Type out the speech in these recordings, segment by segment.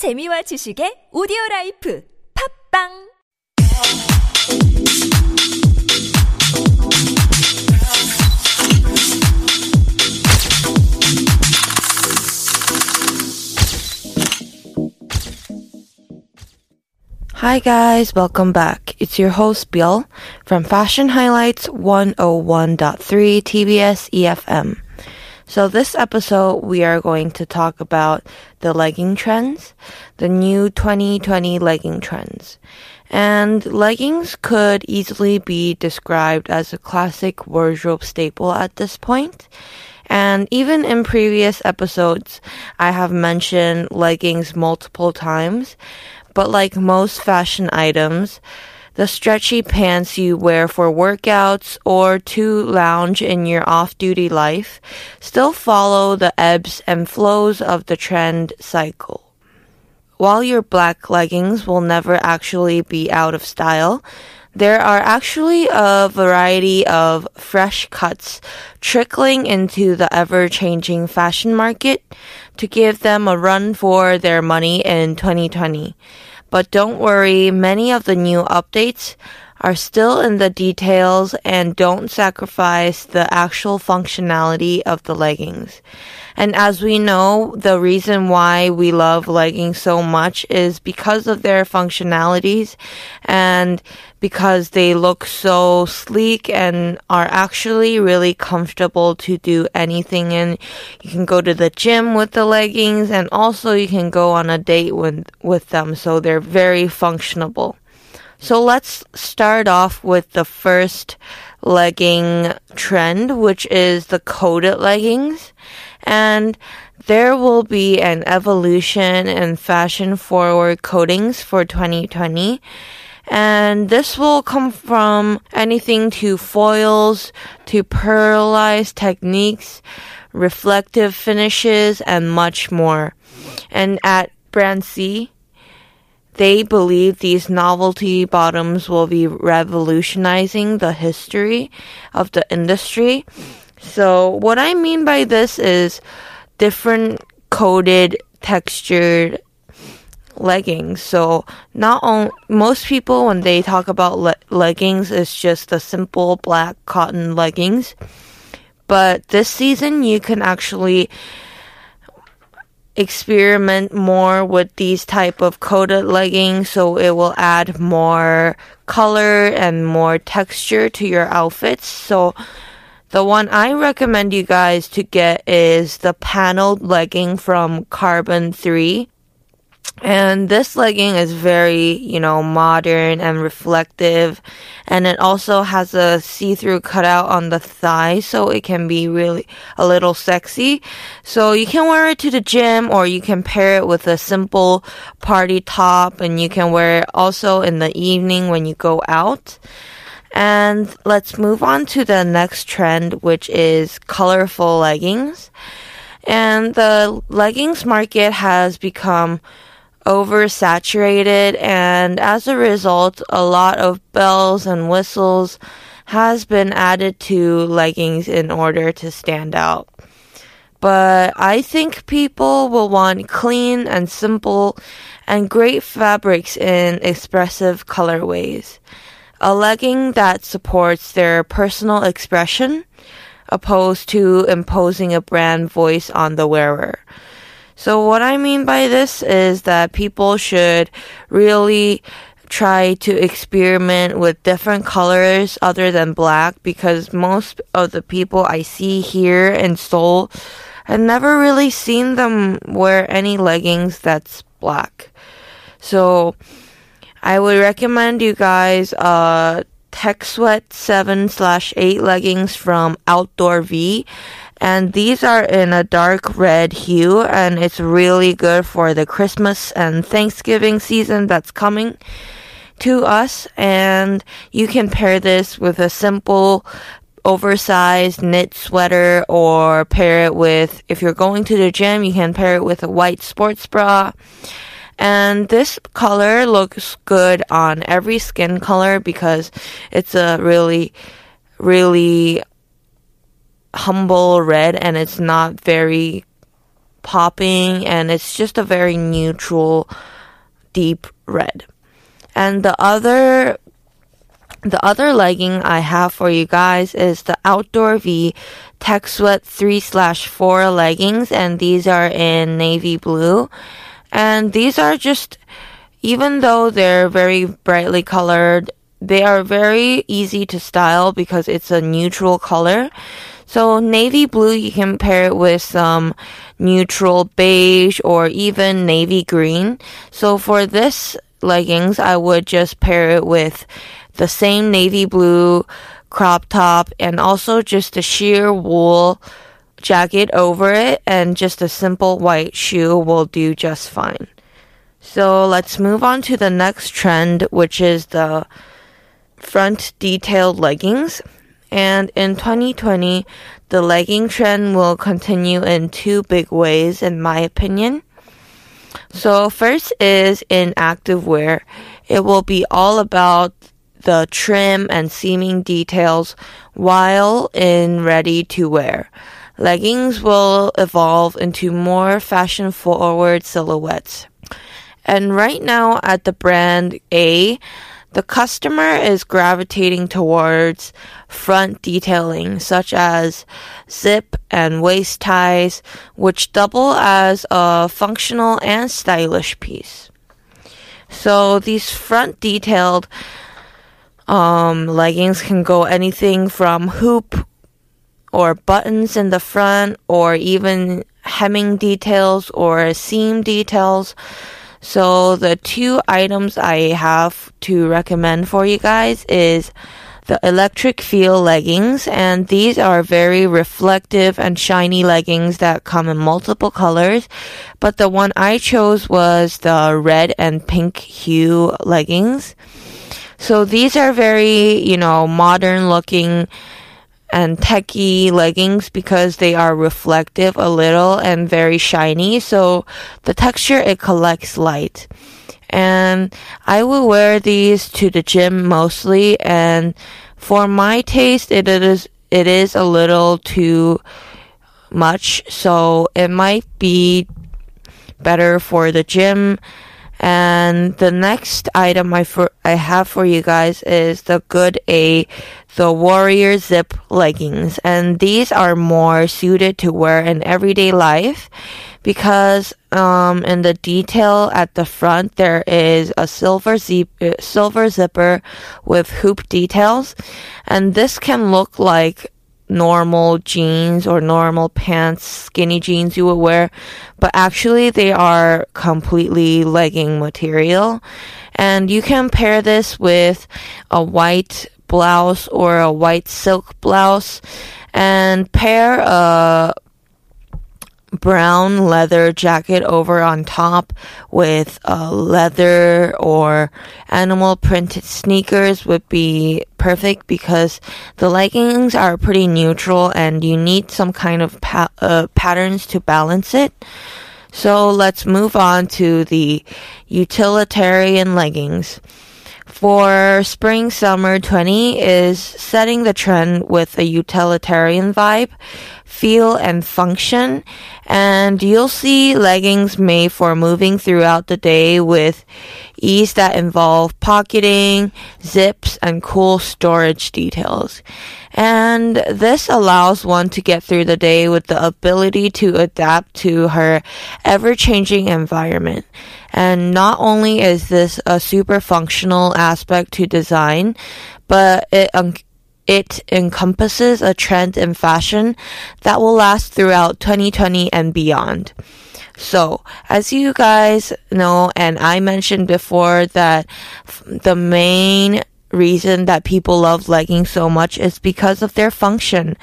재미와 지식의 오디오 라이프 팝빵 Hi guys, welcome back. It's your host Bill from Fashion Highlights 101.3 TBS EFM. So this episode we are going to talk about the legging trends, the new 2020 legging trends. And leggings could easily be described as a classic wardrobe staple at this point. And even in previous episodes, I have mentioned leggings multiple times. But like most fashion items, the stretchy pants you wear for workouts or to lounge in your off-duty life still follow the ebbs and flows of the trend cycle. While your black leggings will never actually be out of style, there are actually a variety of fresh cuts trickling into the ever-changing fashion market to give them a run for their money in 2020. But don't worry, many of the new updates are still in the details and don't sacrifice the actual functionality of the leggings. And as we know, the reason why we love leggings so much is because of their functionalities and because they look so sleek and are actually really comfortable to do anything in. You can go to the gym with the leggings and also you can go on a date with, with them. So they're very functionable. So let's start off with the first legging trend, which is the coated leggings. And there will be an evolution in fashion forward coatings for 2020. And this will come from anything to foils, to pearlized techniques, reflective finishes, and much more. And at Brand C, they believe these novelty bottoms will be revolutionizing the history of the industry. So what I mean by this is different coated textured leggings. So not on most people when they talk about le- leggings, it's just the simple black cotton leggings. But this season, you can actually experiment more with these type of coated leggings so it will add more color and more texture to your outfits. So the one I recommend you guys to get is the paneled legging from Carbon 3 and this legging is very, you know, modern and reflective. And it also has a see-through cutout on the thigh, so it can be really a little sexy. So you can wear it to the gym or you can pair it with a simple party top and you can wear it also in the evening when you go out. And let's move on to the next trend, which is colorful leggings. And the leggings market has become oversaturated and as a result a lot of bells and whistles has been added to leggings in order to stand out. But I think people will want clean and simple and great fabrics in expressive colorways. A legging that supports their personal expression opposed to imposing a brand voice on the wearer. So what I mean by this is that people should really try to experiment with different colors other than black because most of the people I see here in Seoul, I've never really seen them wear any leggings that's black. So I would recommend you guys uh Tech Sweat 7 slash 8 leggings from Outdoor V and these are in a dark red hue and it's really good for the Christmas and Thanksgiving season that's coming to us. And you can pair this with a simple oversized knit sweater or pair it with if you're going to the gym you can pair it with a white sports bra. And this color looks good on every skin color because it's a really really humble red and it's not very popping and it's just a very neutral deep red. And the other the other legging I have for you guys is the Outdoor V Tech Sweat 3 slash 4 leggings, and these are in navy blue. And these are just, even though they're very brightly colored, they are very easy to style because it's a neutral color. So navy blue, you can pair it with some neutral beige or even navy green. So for this leggings, I would just pair it with the same navy blue crop top and also just a sheer wool jacket over it and just a simple white shoe will do just fine. So let's move on to the next trend, which is the front detailed leggings. And in 2020, the legging trend will continue in two big ways, in my opinion. So first is in activewear. It will be all about the trim and seaming details while in ready to wear. Leggings will evolve into more fashion forward silhouettes. And right now at the brand A, the customer is gravitating towards front detailing such as zip and waist ties, which double as a functional and stylish piece. So these front detailed um, leggings can go anything from hoop or buttons in the front or even hemming details or seam details. So the two items I have to recommend for you guys is the electric feel leggings and these are very reflective and shiny leggings that come in multiple colors. But the one I chose was the red and pink hue leggings. So these are very, you know, modern looking and techy leggings because they are reflective a little and very shiny. So the texture, it collects light. And I will wear these to the gym mostly. And for my taste, it is, it is a little too much. So it might be better for the gym and the next item I for I have for you guys is the Good A, the Warrior Zip leggings, and these are more suited to wear in everyday life because um, in the detail at the front there is a silver zip silver zipper with hoop details, and this can look like normal jeans or normal pants, skinny jeans you would wear, but actually they are completely legging material. And you can pair this with a white blouse or a white silk blouse and pair a brown leather jacket over on top with a leather or animal printed sneakers would be perfect because the leggings are pretty neutral and you need some kind of pa- uh, patterns to balance it. So let's move on to the utilitarian leggings. For spring summer 20 is setting the trend with a utilitarian vibe feel and function. And you'll see leggings made for moving throughout the day with ease that involve pocketing, zips, and cool storage details. And this allows one to get through the day with the ability to adapt to her ever changing environment. And not only is this a super functional aspect to design, but it um, it encompasses a trend in fashion that will last throughout 2020 and beyond. So, as you guys know, and I mentioned before that the main reason that people love leggings so much is because of their function.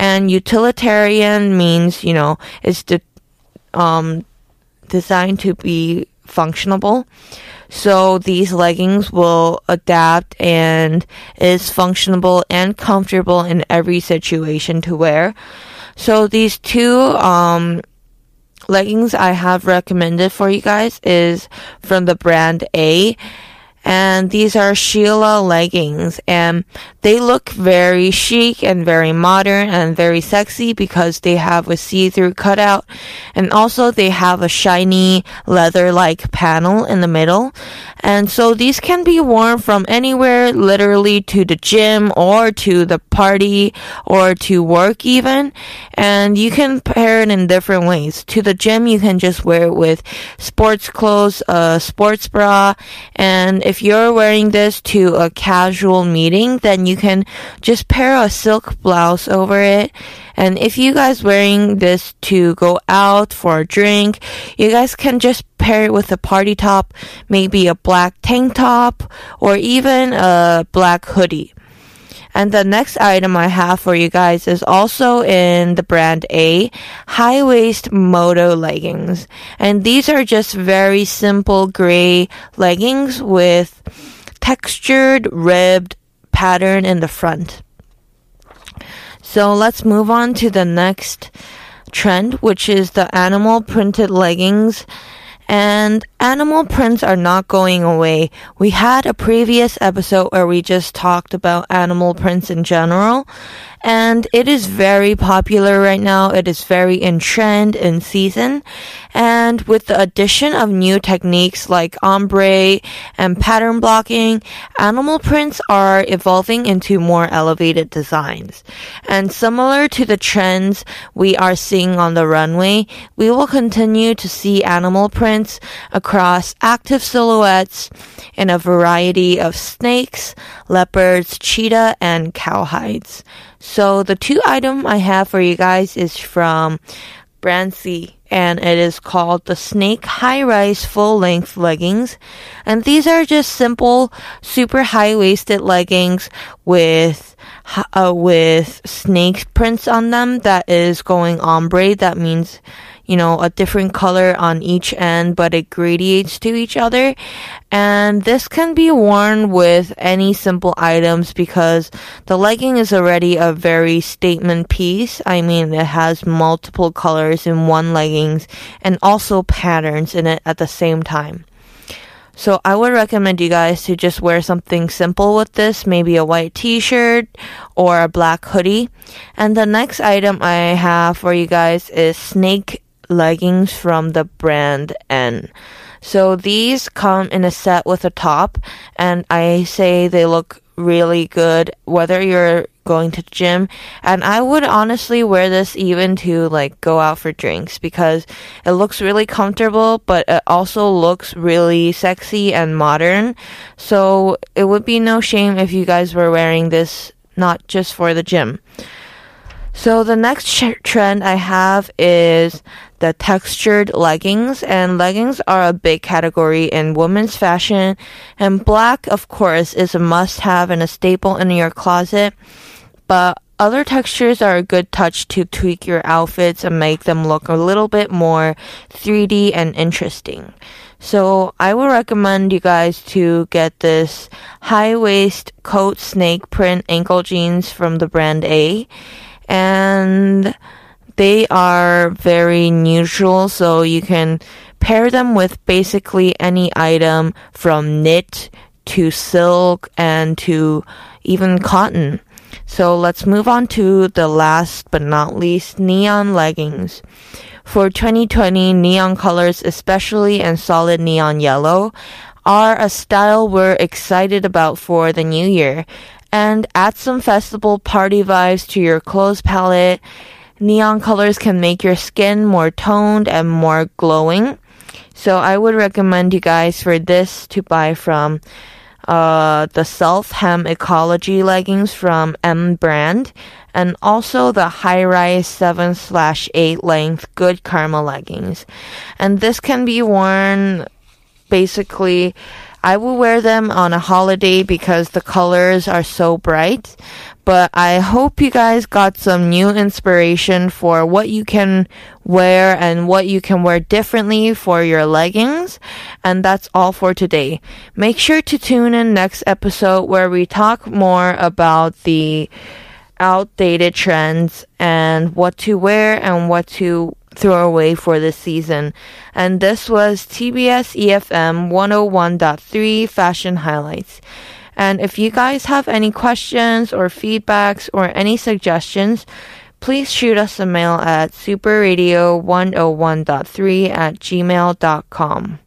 And utilitarian means, you know, it's de- um, designed to be functionable. So these leggings will adapt and is functionable and comfortable in every situation to wear. So these two um, leggings I have recommended for you guys is from the brand A. and these are Sheila leggings and they look very chic and very modern and very sexy because they have a see-through cutout and also they have a shiny leather-like panel in the middle. And so these can be worn from anywhere, literally to the gym or to the party or to work even. And you can pair it in different ways. To the gym, you can just wear it with sports clothes, a sports bra, and if you're wearing this to a casual meeting, then you can just pair a silk blouse over it. And if you guys wearing this to go out for a drink, you guys can just pair it with a party top, maybe a black tank top, or even a black hoodie. And the next item I have for you guys is also in the brand A, high waist moto leggings. And these are just very simple gray leggings with textured ribbed pattern in the front. So let's move on to the next trend, which is the animal printed leggings. And animal prints are not going away. We had a previous episode where we just talked about animal prints in general. And it is very popular right now. It is very in trend in season. And with the addition of new techniques like ombre and pattern blocking, animal prints are evolving into more elevated designs. And similar to the trends we are seeing on the runway, we will continue to see animal prints across active silhouettes in a variety of snakes, leopards, cheetah, and cowhides. So the two item I have for you guys is from Brand C and it is called the Snake High Rise Full Length Leggings. And these are just simple, super high waisted leggings with uh, with snake prints on them that is going ombre. That means you know, a different color on each end, but it gradiates to each other. And this can be worn with any simple items because the legging is already a very statement piece. I mean, it has multiple colors in one leggings and also patterns in it at the same time. So I would recommend you guys to just wear something simple with this, maybe a white t-shirt or a black hoodie. And the next item I have for you guys is snake leggings from the brand N. So these come in a set with a top, and I say they look really good whether you're going to the gym. And I would honestly wear this even to like go out for drinks because it looks really comfortable, but it also looks really sexy and modern. So it would be no shame if you guys were wearing this not just for the gym. So the next trend I have is the textured leggings, and leggings are a big category in women's fashion. And black, of course, is a must have and a staple in your closet. But other textures are a good touch to tweak your outfits and make them look a little bit more 3D and interesting. So I would recommend you guys to get this high waist coat snake print ankle jeans from the brand A. And they are very neutral, so you can pair them with basically any item from knit to silk and to even cotton. So let's move on to the last but not least neon leggings. For 2020, neon colors, especially in solid neon yellow, are a style we're excited about for the new year. And add some festival party vibes to your clothes palette neon colors can make your skin more toned and more glowing. So I would recommend you guys for this to buy from uh, the Self Hem Ecology leggings from M brand, and also the high rise 7 slash 8 length Good Karma leggings. And this can be worn basically I will wear them on a holiday because the colors are so bright. But I hope you guys got some new inspiration for what you can wear and what you can wear differently for your leggings. And that's all for today. Make sure to tune in next episode where we talk more about the outdated trends and what to wear and what to throw away for this season. And this was TBS EFM 101.3 Fashion Highlights. And if you guys have any questions or feedbacks or any suggestions, please shoot us a mail at superradio101.3 at gmail.com.